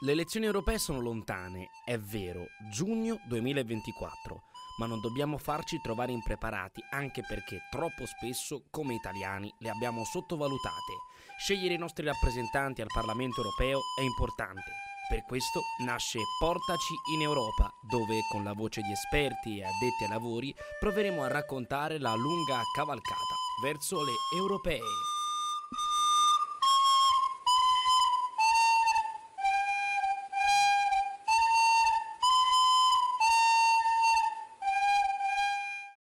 Le elezioni europee sono lontane, è vero, giugno 2024, ma non dobbiamo farci trovare impreparati anche perché troppo spesso, come italiani, le abbiamo sottovalutate. Scegliere i nostri rappresentanti al Parlamento europeo è importante. Per questo nasce Portaci in Europa, dove con la voce di esperti e addetti ai lavori proveremo a raccontare la lunga cavalcata verso le europee.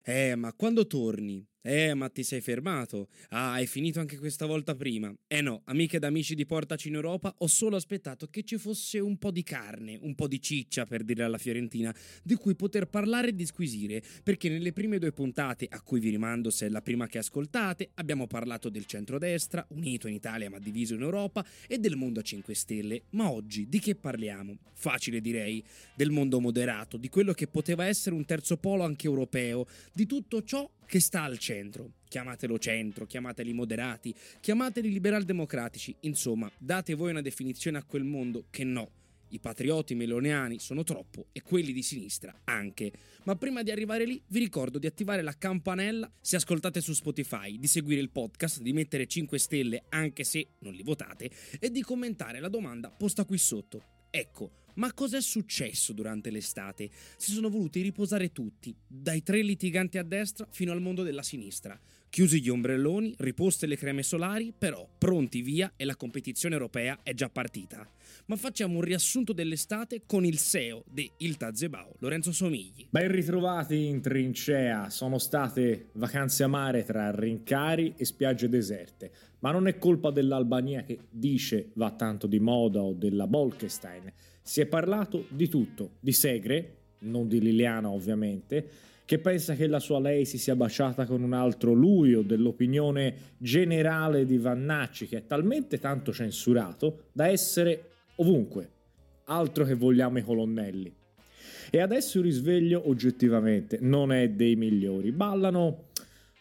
Eh, ma quando torni? Eh, ma ti sei fermato? Ah, hai finito anche questa volta prima? Eh no, amiche ed amici di Portaci in Europa, ho solo aspettato che ci fosse un po' di carne, un po' di ciccia, per dire alla Fiorentina, di cui poter parlare e disquisire, perché nelle prime due puntate, a cui vi rimando se è la prima che ascoltate, abbiamo parlato del centrodestra, unito in Italia ma diviso in Europa, e del mondo a 5 stelle. Ma oggi di che parliamo? Facile direi, del mondo moderato, di quello che poteva essere un terzo polo anche europeo, di tutto ciò che sta al centro. Chiamatelo centro, chiamateli moderati, chiamateli liberal democratici, insomma, date voi una definizione a quel mondo che no. I patrioti meloniani sono troppo e quelli di sinistra anche. Ma prima di arrivare lì vi ricordo di attivare la campanella se ascoltate su Spotify, di seguire il podcast, di mettere 5 stelle anche se non li votate e di commentare la domanda posta qui sotto. Ecco, ma cos'è successo durante l'estate? Si sono voluti riposare tutti, dai tre litiganti a destra fino al mondo della sinistra. Chiusi gli ombrelloni, riposte le creme solari, però pronti via e la competizione europea è già partita. Ma facciamo un riassunto dell'estate con il SEO di Il Tazebao, Lorenzo Somigli. Ben ritrovati in trincea, sono state vacanze a mare tra rincari e spiagge deserte, ma non è colpa dell'Albania che dice va tanto di moda o della Bolkestein. Si è parlato di tutto, di Segre, non di Liliana ovviamente, che pensa che la sua lei si sia baciata con un altro lui o dell'opinione generale di Vannacci che è talmente tanto censurato da essere ovunque, altro che vogliamo i colonnelli. E adesso il risveglio oggettivamente non è dei migliori, ballano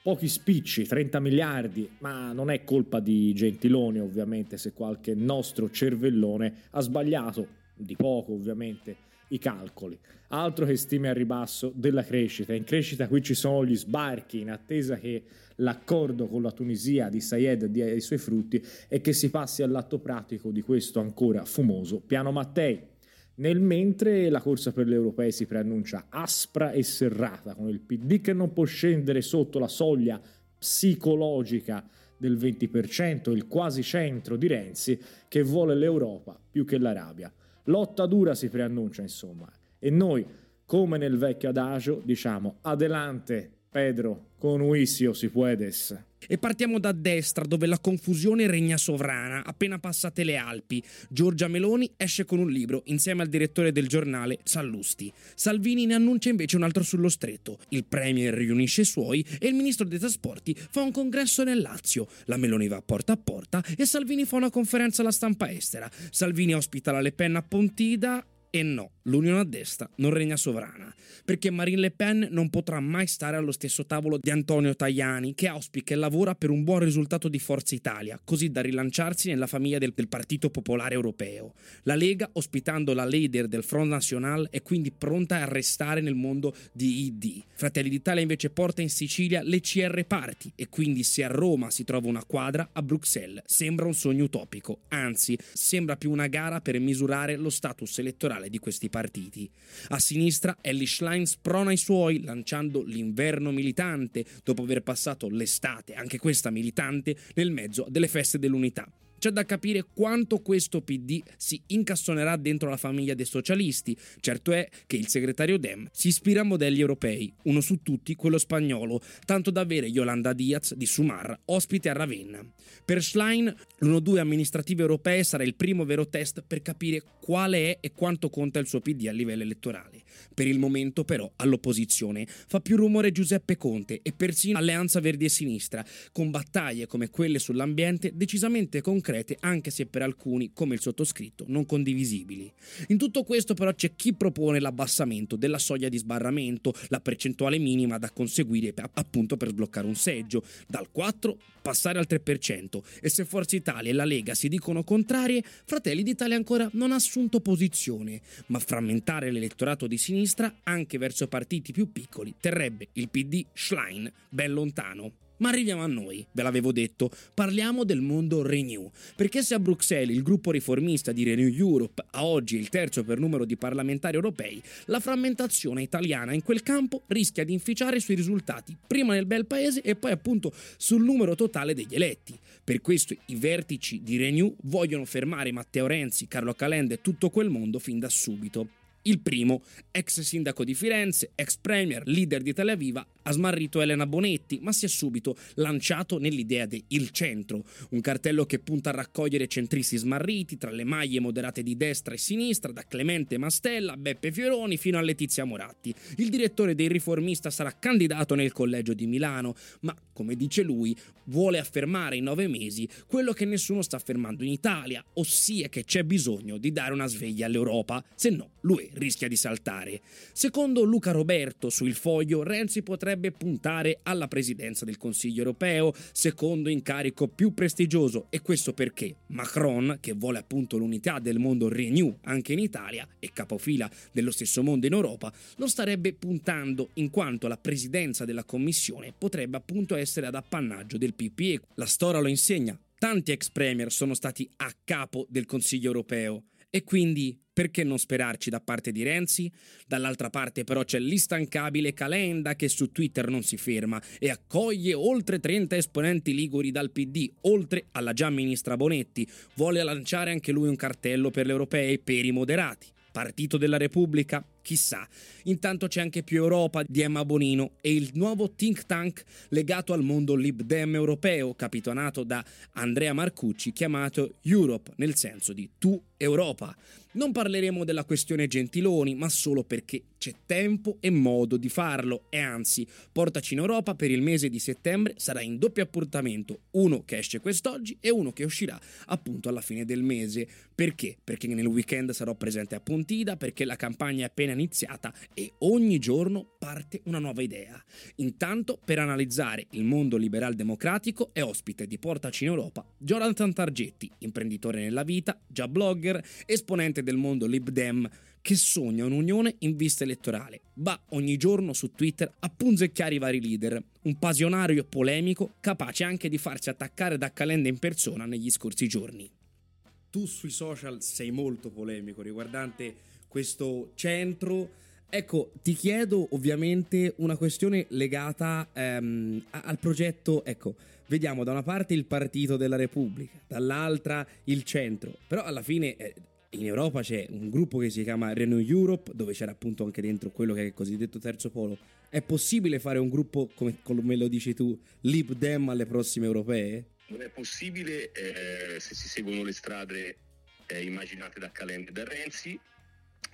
pochi spicci, 30 miliardi, ma non è colpa di Gentiloni ovviamente se qualche nostro cervellone ha sbagliato, di poco ovviamente, i calcoli. Altro che stime a ribasso della crescita. In crescita qui ci sono gli sbarchi in attesa che l'accordo con la Tunisia di Sayed dia i suoi frutti e che si passi all'atto pratico di questo ancora fumoso piano Mattei. Nel mentre la corsa per le europee si preannuncia aspra e serrata, con il PD che non può scendere sotto la soglia psicologica del 20%, il quasi centro di Renzi che vuole l'Europa più che l'Arabia. Lotta dura si preannuncia, insomma. E noi, come nel vecchio adagio, diciamo adelante, Pedro, con uisio si puedes. E partiamo da destra, dove la confusione regna sovrana. Appena passate le Alpi, Giorgia Meloni esce con un libro insieme al direttore del giornale Sallusti. Salvini ne annuncia invece un altro sullo stretto. Il Premier riunisce i suoi e il ministro dei trasporti fa un congresso nel Lazio. La Meloni va porta a porta e Salvini fa una conferenza alla stampa estera. Salvini ospita la Le Pen a Pontida e no, l'unione a destra non regna sovrana, perché Marine Le Pen non potrà mai stare allo stesso tavolo di Antonio Tajani, che auspica e lavora per un buon risultato di Forza Italia, così da rilanciarsi nella famiglia del, del Partito Popolare Europeo. La Lega, ospitando la leader del Front National, è quindi pronta a restare nel mondo di ID. Fratelli d'Italia invece porta in Sicilia le CR Party e quindi se a Roma si trova una quadra, a Bruxelles sembra un sogno utopico, anzi sembra più una gara per misurare lo status elettorale di questi partiti. A sinistra Ellie Schlein sprona i suoi lanciando l'inverno militante dopo aver passato l'estate, anche questa militante, nel mezzo delle feste dell'unità. C'è da capire quanto questo PD si incassonerà dentro la famiglia dei socialisti. Certo è che il segretario Dem si ispira a modelli europei, uno su tutti quello spagnolo, tanto da avere Yolanda Diaz di Sumar ospite a Ravenna. Per Schlein, l'1-2 amministrative europee sarà il primo vero test per capire quale è e quanto conta il suo PD a livello elettorale. Per il momento, però, all'opposizione fa più rumore Giuseppe Conte e persino Alleanza Verdi e Sinistra, con battaglie come quelle sull'ambiente decisamente concrete anche se per alcuni, come il sottoscritto, non condivisibili. In tutto questo però c'è chi propone l'abbassamento della soglia di sbarramento, la percentuale minima da conseguire appunto per sbloccare un seggio, dal 4 passare al 3% e se Forza Italia e la Lega si dicono contrarie, Fratelli d'Italia ancora non ha assunto posizione, ma frammentare l'elettorato di sinistra anche verso partiti più piccoli terrebbe il PD Schlein ben lontano. Ma arriviamo a noi, ve l'avevo detto, parliamo del mondo Renew, perché se a Bruxelles il gruppo riformista di Renew Europe a oggi il terzo per numero di parlamentari europei, la frammentazione italiana in quel campo rischia di inficiare sui risultati, prima nel bel paese e poi appunto sul numero totale degli eletti. Per questo i vertici di Renew vogliono fermare Matteo Renzi, Carlo Calenda e tutto quel mondo fin da subito. Il primo, ex sindaco di Firenze, ex premier, leader di Tel Aviv, ha smarrito Elena Bonetti, ma si è subito lanciato nell'idea di Il Centro, un cartello che punta a raccogliere centristi smarriti tra le maglie moderate di destra e sinistra, da Clemente Mastella Beppe Fioroni fino a Letizia Moratti. Il direttore dei riformista sarà candidato nel collegio di Milano, ma, come dice lui, vuole affermare in nove mesi quello che nessuno sta affermando in Italia, ossia che c'è bisogno di dare una sveglia all'Europa, se no lui rischia di saltare. Secondo Luca Roberto su Il Foglio, Renzi potrebbe puntare alla presidenza del Consiglio europeo, secondo incarico più prestigioso, e questo perché Macron, che vuole appunto l'unità del mondo Renew anche in Italia e capofila dello stesso mondo in Europa, lo starebbe puntando in quanto la presidenza della Commissione potrebbe appunto essere ad appannaggio del PPE. La storia lo insegna. Tanti ex premier sono stati a capo del Consiglio europeo e quindi perché non sperarci da parte di Renzi? Dall'altra parte però c'è l'instancabile Calenda che su Twitter non si ferma e accoglie oltre 30 esponenti liguri dal PD, oltre alla già ministra Bonetti. Vuole lanciare anche lui un cartello per le europee per i moderati. Partito della Repubblica? Chissà. Intanto c'è anche più Europa di Emma Bonino e il nuovo think tank legato al mondo Lib Dem europeo, capitanato da Andrea Marcucci, chiamato Europe, nel senso di tu Europa. Non parleremo della questione Gentiloni, ma solo perché c'è tempo e modo di farlo e anzi, Portaci in Europa per il mese di settembre sarà in doppio appuntamento, uno che esce quest'oggi e uno che uscirà appunto alla fine del mese. Perché? Perché nel weekend sarò presente a Pontida, perché la campagna è appena iniziata e ogni giorno parte una nuova idea. Intanto, per analizzare il mondo liberal democratico è ospite di Portaci in Europa Jonathan Targetti, imprenditore nella vita, già blogger, esponente del mondo Lib Dem che sogna un'unione in vista elettorale. Va ogni giorno su Twitter a punzecchiare i vari leader, un passionario polemico capace anche di farsi attaccare da Calenda in persona negli scorsi giorni. Tu sui social sei molto polemico riguardante questo centro. Ecco, ti chiedo ovviamente una questione legata ehm, al progetto, ecco, vediamo da una parte il Partito della Repubblica, dall'altra il centro, però alla fine eh, in Europa c'è un gruppo che si chiama Renew Europe, dove c'era appunto anche dentro quello che è il cosiddetto terzo polo. È possibile fare un gruppo, come, come lo dici tu, Lib Dem alle prossime europee? Non è possibile eh, se si seguono le strade eh, immaginate da Calenda e da Renzi,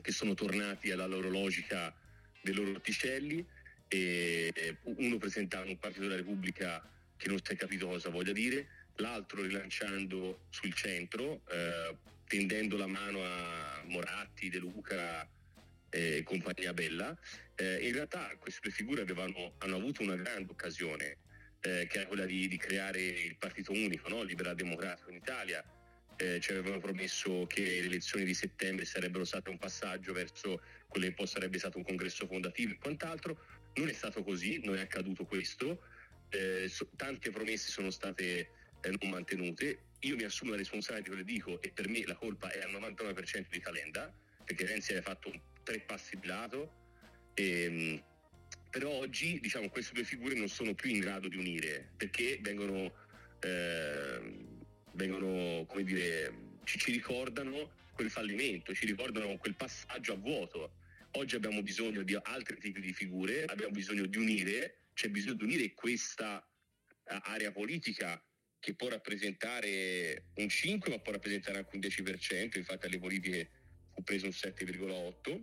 che sono tornati alla loro logica dei loro orticelli, e eh, uno presentando un partito della Repubblica che non si è capito cosa voglia dire, l'altro rilanciando sul centro, eh, tendendo la mano a Moratti, De Luca e compagnia bella. Eh, in realtà queste due figure avevano, hanno avuto una grande occasione, eh, che era quella di, di, creare il partito unico, no? liberal democratico in Italia. Eh, ci avevano promesso che le elezioni di settembre sarebbero state un passaggio verso quello che poi sarebbe stato un congresso fondativo e quant'altro. Non è stato così, non è accaduto questo. Eh, so, tante promesse sono state eh, non mantenute. Io mi assumo la responsabilità di quello che dico e per me la colpa è al 99% di Calenda, perché Renzi aveva fatto tre passi di lato. E, ehm, però oggi diciamo, queste due figure non sono più in grado di unire perché vengono, eh, vengono come dire, ci, ci ricordano quel fallimento, ci ricordano quel passaggio a vuoto. Oggi abbiamo bisogno di altri tipi di figure, abbiamo bisogno di unire, c'è bisogno di unire questa uh, area politica che può rappresentare un 5 ma può rappresentare anche un 10%, infatti alle politiche fu preso un 7,8%.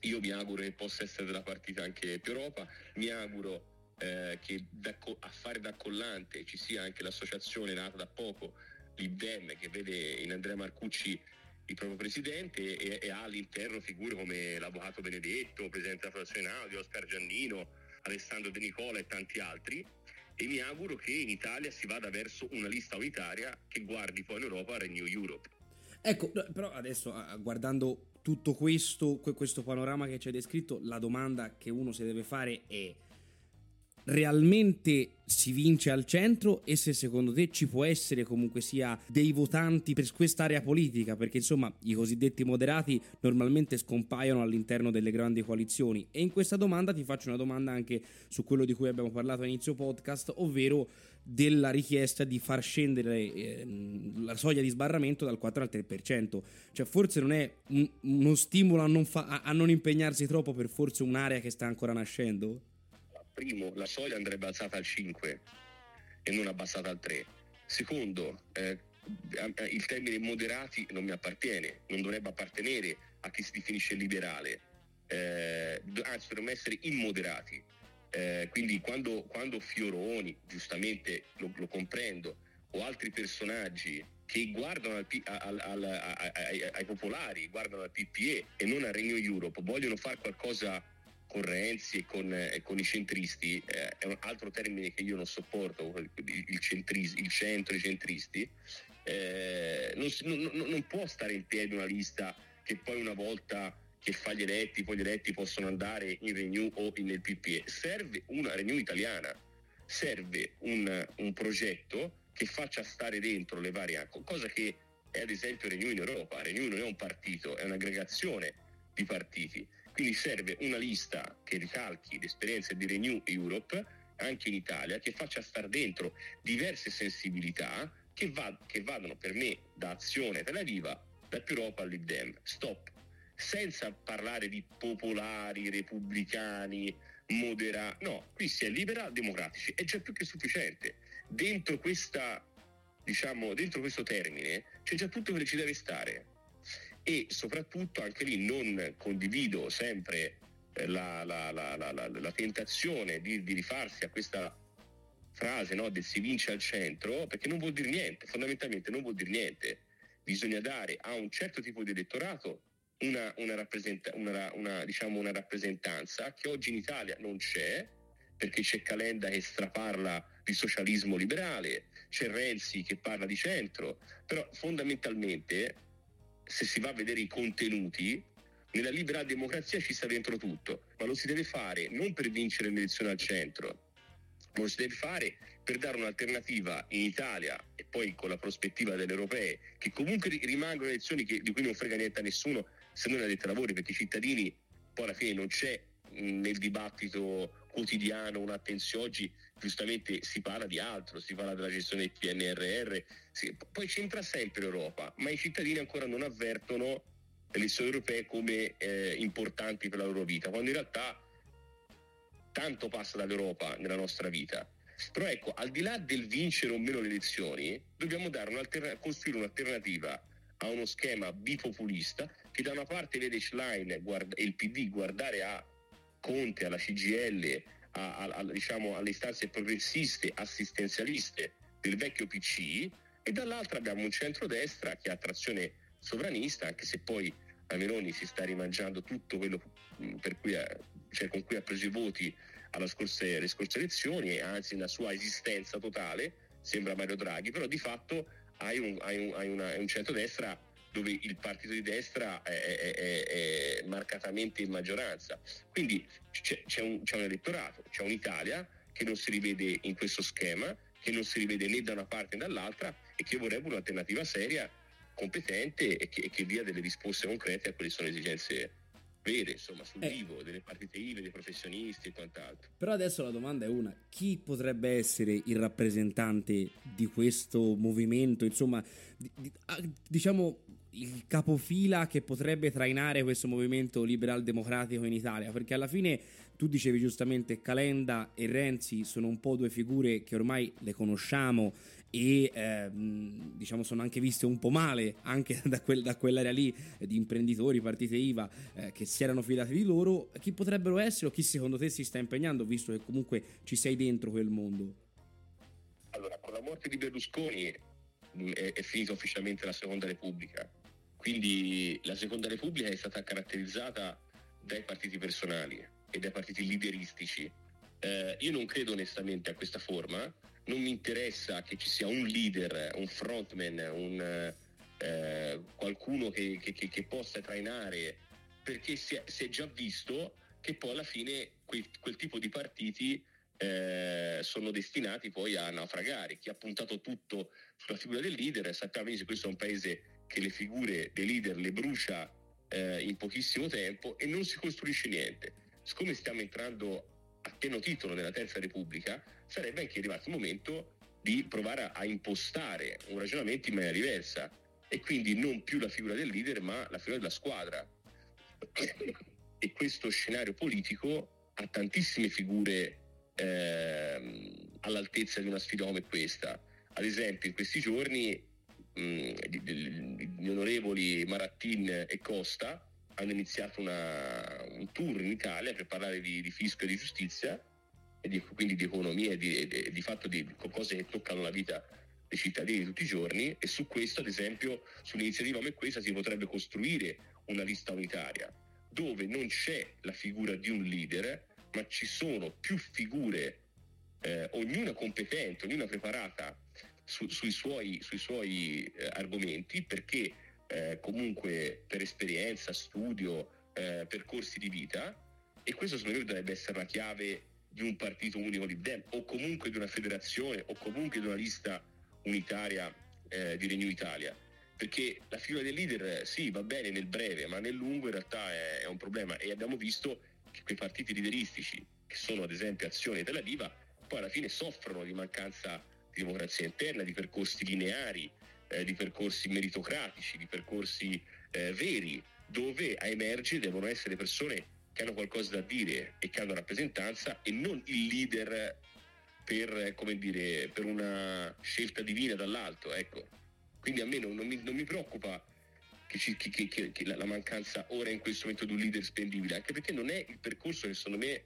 Io mi auguro che possa essere della partita anche più Europa, mi auguro eh, che da, a fare da collante ci sia anche l'associazione nata da poco l'IBM che vede in Andrea Marcucci il proprio presidente e, e, ha all'interno figure come l'avvocato Benedetto, presidente della Fondazione Audi, Oscar Giannino, Alessandro De Nicola e tanti altri e mi auguro che in Italia si vada verso una lista unitaria che guardi poi in Europa Renew Europe. Ecco, però adesso guardando tutto questo, questo panorama che ci hai descritto, la domanda che uno si deve fare è realmente si vince al centro e se secondo te ci può essere comunque sia dei votanti per quest'area politica? Perché insomma i cosiddetti moderati normalmente scompaiono all'interno delle grandi coalizioni. E in questa domanda ti faccio una domanda anche su quello di cui abbiamo parlato a inizio podcast ovvero della richiesta di far scendere eh, la soglia di sbarramento dal 4 al 3% cioè forse non è un, uno stimolo a non, fa- a non impegnarsi troppo per forse un'area che sta ancora nascendo? Primo, la soglia andrebbe alzata al 5 e non abbassata al 3. Secondo, eh, il termine moderati non mi appartiene, non dovrebbe appartenere a chi si definisce liberale, eh, anzi dovremmo essere immoderati. Eh, quindi quando, quando, Fioroni, giustamente lo, lo, comprendo, o altri personaggi che guardano al, al, al, ai, ai popolari, guardano al PPE e non al Regno Europe, vogliono fare qualcosa con Renzi e con, eh, con i centristi, eh, è un altro termine che io non sopporto, il, centris, il centro, i centristi, eh, non, non, non, può stare in piedi una lista che poi una volta che fa gli eletti, poi gli eletti possono andare in Renew o nel PPE. Serve una Renew italiana, serve un, un progetto che faccia stare dentro le varie cosa che è ad esempio Renew in Europa. Renew non è un partito, è un'aggregazione di partiti quindi serve una lista che ricalchi le esperienze di Renew Europe anche in Italia, che faccia star dentro diverse sensibilità che, va, che vadano per me da azione per viva dal più Europa all'IDEM. Stop. Senza parlare di popolari, repubblicani, moderati. No, qui si è liberal democratici, è già più che sufficiente. Dentro questa, diciamo, dentro questo termine c'è già tutto che ci deve stare e soprattutto anche lì non condivido sempre eh, la, la, la, la tentazione di, di, rifarsi a questa frase no, del si vince al centro perché non vuol dire niente, fondamentalmente non vuol dire niente. Bisogna dare a un certo tipo di elettorato una, una, rappresenta, una, una, diciamo rappresentanza che oggi in Italia non c'è perché c'è Calenda che straparla di socialismo liberale, c'è Renzi che parla di centro, però fondamentalmente se si va a vedere i contenuti, nella libera democrazia ci sta dentro tutto, ma lo si deve fare non per vincere l'elezione al centro, ma lo si deve fare per dare un'alternativa in Italia e poi con la prospettiva delle europee, che comunque rimangono elezioni che, di cui non frega niente a nessuno se non addetti ai lavori, perché i cittadini poi alla fine non c'è nel dibattito quotidiano un'attenzione oggi giustamente si parla di altro, si parla della gestione del PNRR, sì, poi c'entra sempre l'Europa, ma i cittadini ancora non avvertono le elezioni europee come eh, importanti per la loro vita, quando in realtà tanto passa dall'Europa nella nostra vita. Però ecco, al di là del vincere o meno le elezioni, dobbiamo costruire un'alternativa a uno schema bipopulista che da una parte vede Schlein e il PD guardare a Conte, alla CGL, a, a, a, diciamo, alle istanze progressiste, assistenzialiste del vecchio PC e dall'altra abbiamo un centrodestra che ha trazione sovranista, anche se poi la Meloni si sta rimangiando tutto quello cui ha, cioè con cui ha preso i voti alle scorse, scorse elezioni anzi nella sua esistenza totale sembra Mario Draghi, però di fatto hai un, hai un, hai una, un centrodestra dove il partito di destra è, è, è, è marcatamente in maggioranza. Quindi c'è, c'è, un, c'è, un, elettorato, c'è un'Italia che non si rivede in questo schema, che non si rivede né da una parte né dall'altra e che vorrebbe un'alternativa seria, competente e che, e che dia delle risposte concrete a quelle che sono le esigenze vere, insomma, sul eh. vivo, delle partite IVE, dei professionisti e quant'altro. Però adesso la domanda è una, chi potrebbe essere il rappresentante di questo movimento, insomma, di, di, ah, diciamo il capofila che potrebbe trainare questo movimento liberal democratico in Italia, perché alla fine tu dicevi giustamente Calenda e Renzi sono un po' due figure che ormai le conosciamo e eh, diciamo sono anche viste un po' male anche da, quel, da quell'area lì eh, di imprenditori, partite IVA eh, che si erano fidati di loro, chi potrebbero essere o chi secondo te si sta impegnando visto che comunque ci sei dentro quel mondo? Allora, con la morte di Berlusconi è, è finita ufficialmente la Seconda Repubblica. Quindi la Seconda Repubblica è stata caratterizzata dai partiti personali e dai partiti lideristici. Eh, io non credo onestamente a questa forma, non mi interessa che ci sia un leader, un frontman, un, eh, qualcuno che, che, che, possa trainare, perché si è, si è, già visto che poi alla fine quel, quel tipo di partiti eh, sono destinati poi a naufragare. Chi ha puntato tutto sulla figura del leader, sappiamo che questo è un paese che le figure dei leader le brucia eh, in pochissimo tempo e non si costruisce niente. Siccome stiamo entrando a pieno titolo nella Terza Repubblica, sarebbe anche arrivato il momento di provare a, a impostare un ragionamento in maniera diversa e quindi non più la figura del leader ma la figura della squadra. e questo scenario politico ha tantissime figure ehm, all'altezza di una sfida come questa. Ad esempio, in questi giorni gli onorevoli Marattin e Costa hanno iniziato una, un tour in Italia per parlare di, di fisco e di giustizia e di, quindi di economia e di, di, di fatto di cose che toccano la vita dei cittadini tutti i giorni e su questo ad esempio su un'iniziativa come questa si potrebbe costruire una lista unitaria dove non c'è la figura di un leader ma ci sono più figure eh, ognuna competente, ognuna preparata su, sui suoi, sui suoi eh, argomenti perché eh, comunque per esperienza, studio, eh, percorsi di vita e questo secondo me dovrebbe essere la chiave di un partito unico di Dem o comunque di una federazione o comunque di una lista unitaria eh, di Regno Italia. Perché la figura del leader sì va bene nel breve ma nel lungo in realtà è, è un problema. E abbiamo visto che quei partiti lideristici che sono ad esempio Azione e Tel Aviva poi alla fine soffrono di mancanza democrazia interna, di percorsi lineari, eh, di percorsi meritocratici, di percorsi eh, veri, dove a emergere devono essere persone che hanno qualcosa da dire e che hanno rappresentanza e non il leader per, come dire, per una scelta divina dall'alto. Ecco. Quindi a me non, non, mi, non mi, preoccupa che, ci, che, che, che la, la, mancanza ora in questo momento di un leader spendibile, anche perché non è il percorso che secondo me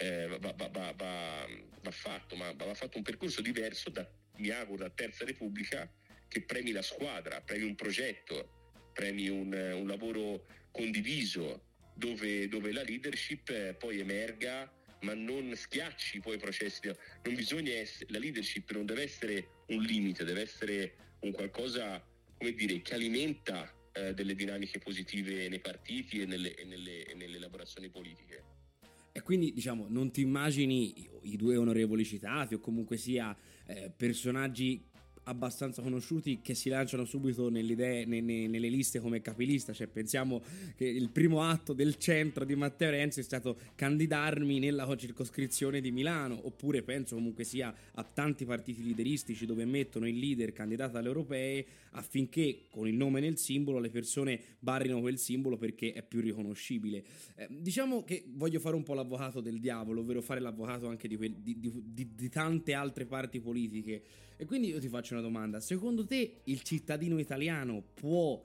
eh, va, va, va, va, fatto, ma va fatto un percorso diverso, da, mi auguro, da Terza Repubblica, che premi la squadra, premi un progetto, premi un, un lavoro condiviso, dove, dove, la leadership eh, poi emerga, ma non schiacci poi i processi. Non bisogna essere, la leadership non deve essere un limite, deve essere un qualcosa, come dire, che alimenta eh, delle dinamiche positive nei partiti e nelle, e nelle, e nelle elaborazioni politiche. E quindi diciamo non ti immagini i due onorevoli citati o comunque sia eh, personaggi abbastanza conosciuti che si lanciano subito nelle, idee, nelle, liste come capilista. Cioè, pensiamo che il primo atto del centro di Matteo Renzi è stato candidarmi nella circoscrizione di Milano, oppure penso comunque sia a tanti partiti lideristici dove mettono il leader candidato alle europee affinché con il nome nel simbolo le persone barrino quel simbolo perché è più riconoscibile. Eh, diciamo che voglio fare un po' l'avvocato del diavolo, ovvero fare l'avvocato anche di, que- di, di, di tante altre parti politiche. E quindi io ti faccio una domanda, secondo te il cittadino italiano può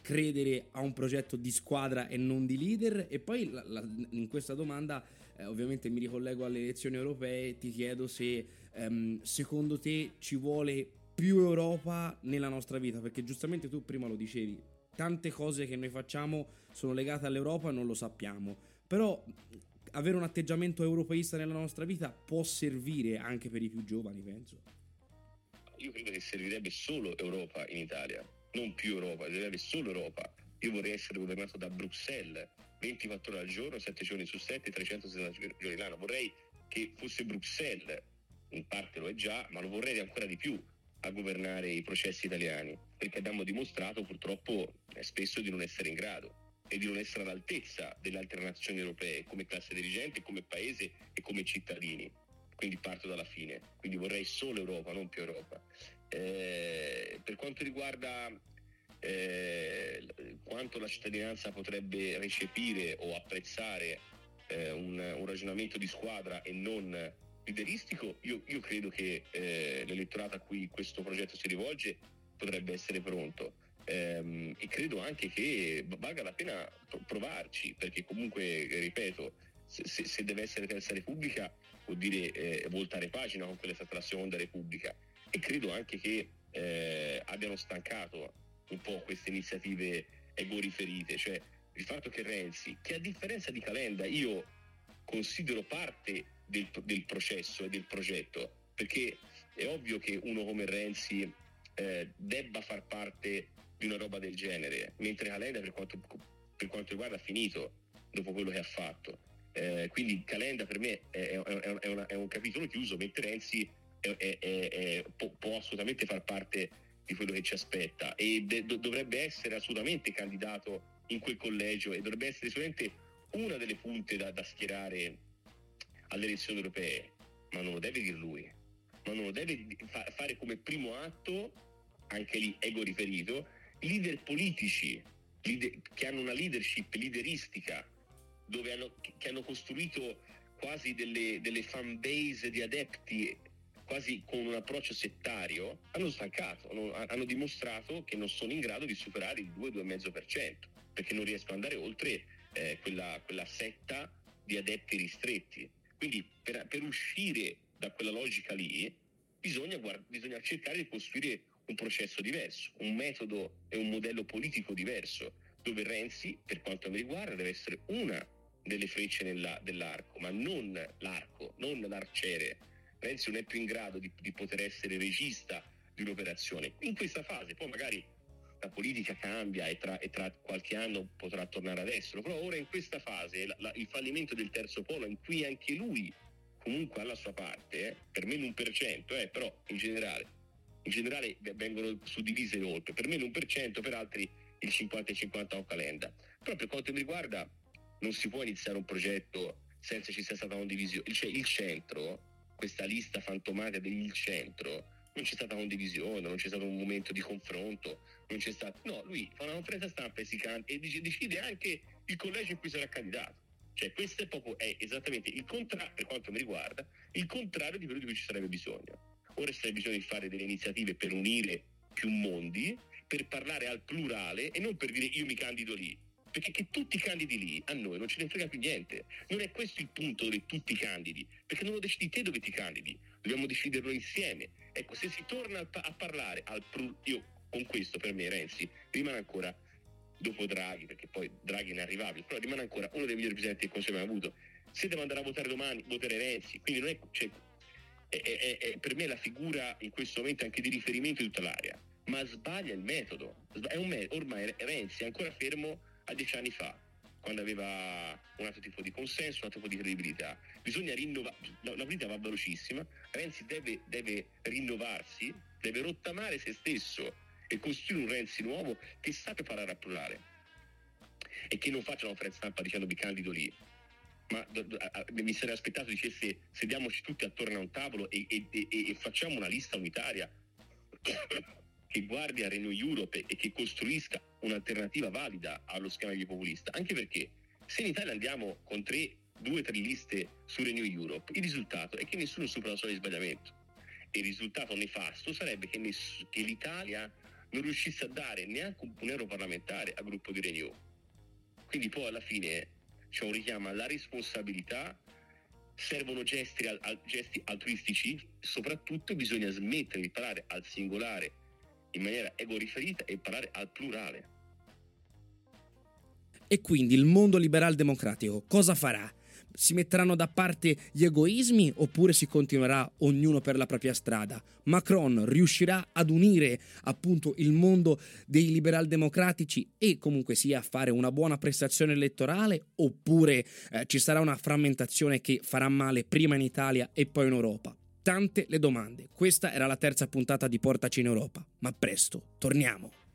credere a un progetto di squadra e non di leader? E poi la, la, in questa domanda eh, ovviamente mi ricollego alle elezioni europee, ti chiedo se ehm, secondo te ci vuole più Europa nella nostra vita, perché giustamente tu prima lo dicevi, tante cose che noi facciamo sono legate all'Europa e non lo sappiamo, però avere un atteggiamento europeista nella nostra vita può servire anche per i più giovani, penso io credo che servirebbe solo Europa in Italia, non più Europa, servirebbe solo Europa. Io vorrei essere governato da Bruxelles 24 ore al giorno, 7 giorni su 7, 360 giorni l'anno. Vorrei che fosse Bruxelles, in parte lo è già, ma lo vorrei ancora di più a governare i processi italiani, perché abbiamo dimostrato purtroppo eh, spesso di non essere in grado e di non essere all'altezza delle altre nazioni europee come classe dirigente, come paese e come cittadini quindi parto dalla fine, quindi vorrei solo Europa, non più Europa. Eh, per quanto riguarda eh, quanto la cittadinanza potrebbe recepire o apprezzare eh, un, un, ragionamento di squadra e non lideristico, io, io credo che eh, l'elettorato a cui questo progetto si rivolge potrebbe essere pronto. Ehm, e credo anche che valga la pena provarci, perché comunque, ripeto, se, se deve essere terza repubblica vuol dire eh, voltare pagina con quella che è stata la seconda repubblica e credo anche che eh, abbiano stancato un po' queste iniziative ego riferite, cioè il fatto che Renzi, che a differenza di Calenda io considero parte del, del processo e del progetto, perché è ovvio che uno come Renzi eh, debba far parte di una roba del genere, mentre Calenda per quanto, per quanto riguarda ha finito dopo quello che ha fatto. Eh, quindi Calenda per me è, è, è, una, è, un capitolo chiuso, mentre Renzi può, può, assolutamente far parte di quello che ci aspetta. E de, dovrebbe essere assolutamente candidato in quel collegio e dovrebbe essere sicuramente una delle punte da, da schierare alle elezioni europee, ma non lo deve dire lui, ma non lo deve fa- fare come primo atto, anche lì ego riferito, leader politici leader, che hanno una leadership lideristica, dove hanno, che hanno costruito quasi delle, delle fan base di adepti quasi con un approccio settario, hanno stancato, hanno, hanno dimostrato che non sono in grado di superare il 2-2,5%, perché non riescono ad andare oltre eh, quella, quella, setta di adepti ristretti. Quindi per, per uscire da quella logica lì bisogna, guard- bisogna cercare di costruire un processo diverso, un metodo e un modello politico diverso, dove Renzi, per quanto mi riguarda, deve essere una delle frecce nella, dell'arco, ma non l'arco, non l'arciere. Renzi non è più in grado di, di poter essere regista di un'operazione. In questa fase, poi magari la politica cambia e tra, e tra, qualche anno potrà tornare ad esserlo, però ora in questa fase la, la, il fallimento del terzo polo in cui anche lui comunque ha la sua parte, eh, per me l'1%, eh, però in generale, in generale vengono suddivise oltre, per me l'1%, per altri il 50-50 o calenda. Per quanto mi riguarda non si può iniziare un progetto senza ci sia stata una divisione, cioè il centro, questa lista fantomatica del centro, non c'è stata condivisione, non c'è stato un momento di confronto, non c'è stato... No, lui fa una conferenza stampa e, si can... e decide anche il collegio in cui sarà candidato. Cioè questo è proprio è esattamente il contrario, per quanto mi riguarda, il contrario di quello di cui ci sarebbe bisogno. Ora c'è bisogno di fare delle iniziative per unire più mondi, per parlare al plurale e non per dire io mi candido lì. Perché che tutti candidi lì a noi non ce ne frega più niente. Non è questo il punto dove tutti candidi, perché non lo decidi te dove ti candidi, dobbiamo deciderlo insieme. Ecco, se si torna a, parlare al plurale, io con questo per me Renzi rimane ancora dopo Draghi, perché poi Draghi è inarrivabile, però rimane ancora uno dei migliori presidenti che Consiglio mai avuto. Se devo andare a votare domani, voterei Renzi. Quindi non è, cioè, è, è, è, per me la figura in questo momento anche di riferimento di tutta l'area. Ma sbaglia il metodo. Me- ormai Renzi è ancora fermo a dieci anni fa, quando aveva un altro tipo di consenso, un altro tipo di credibilità. Bisogna rinnovare, la, politica va velocissima, Renzi deve, deve rinnovarsi, deve rottamare se stesso e costruire un Renzi nuovo che sappia parlare a plurale e che non faccia una conferenza stampa dicendo vi candido lì. Ma mi sarei aspettato dicesse sediamoci tutti attorno a un tavolo e, e, e, e facciamo una lista unitaria che guardi a Renew Europe e che costruisca un'alternativa valida allo schema di populista. Anche perché se in Italia andiamo con tre, due tre liste su Renew Europe, il risultato è che nessuno supera la soglia di sbagliamento. E il risultato nefasto sarebbe che, ness- che l'Italia non riuscisse a dare neanche un, euro parlamentare al gruppo di Renew. Quindi poi alla fine c'è un richiamo alla responsabilità, servono gesti, al, gesti altruistici, soprattutto bisogna smettere di parlare al singolare in maniera ego-riferita e parlare al plurale. E quindi il mondo liberal democratico cosa farà? Si metteranno da parte gli egoismi oppure si continuerà ognuno per la propria strada? Macron riuscirà ad unire appunto il mondo dei liberal democratici e comunque sia a fare una buona prestazione elettorale oppure eh, ci sarà una frammentazione che farà male prima in Italia e poi in Europa? Tante le domande. Questa era la terza puntata di Portaci in Europa, ma presto torniamo.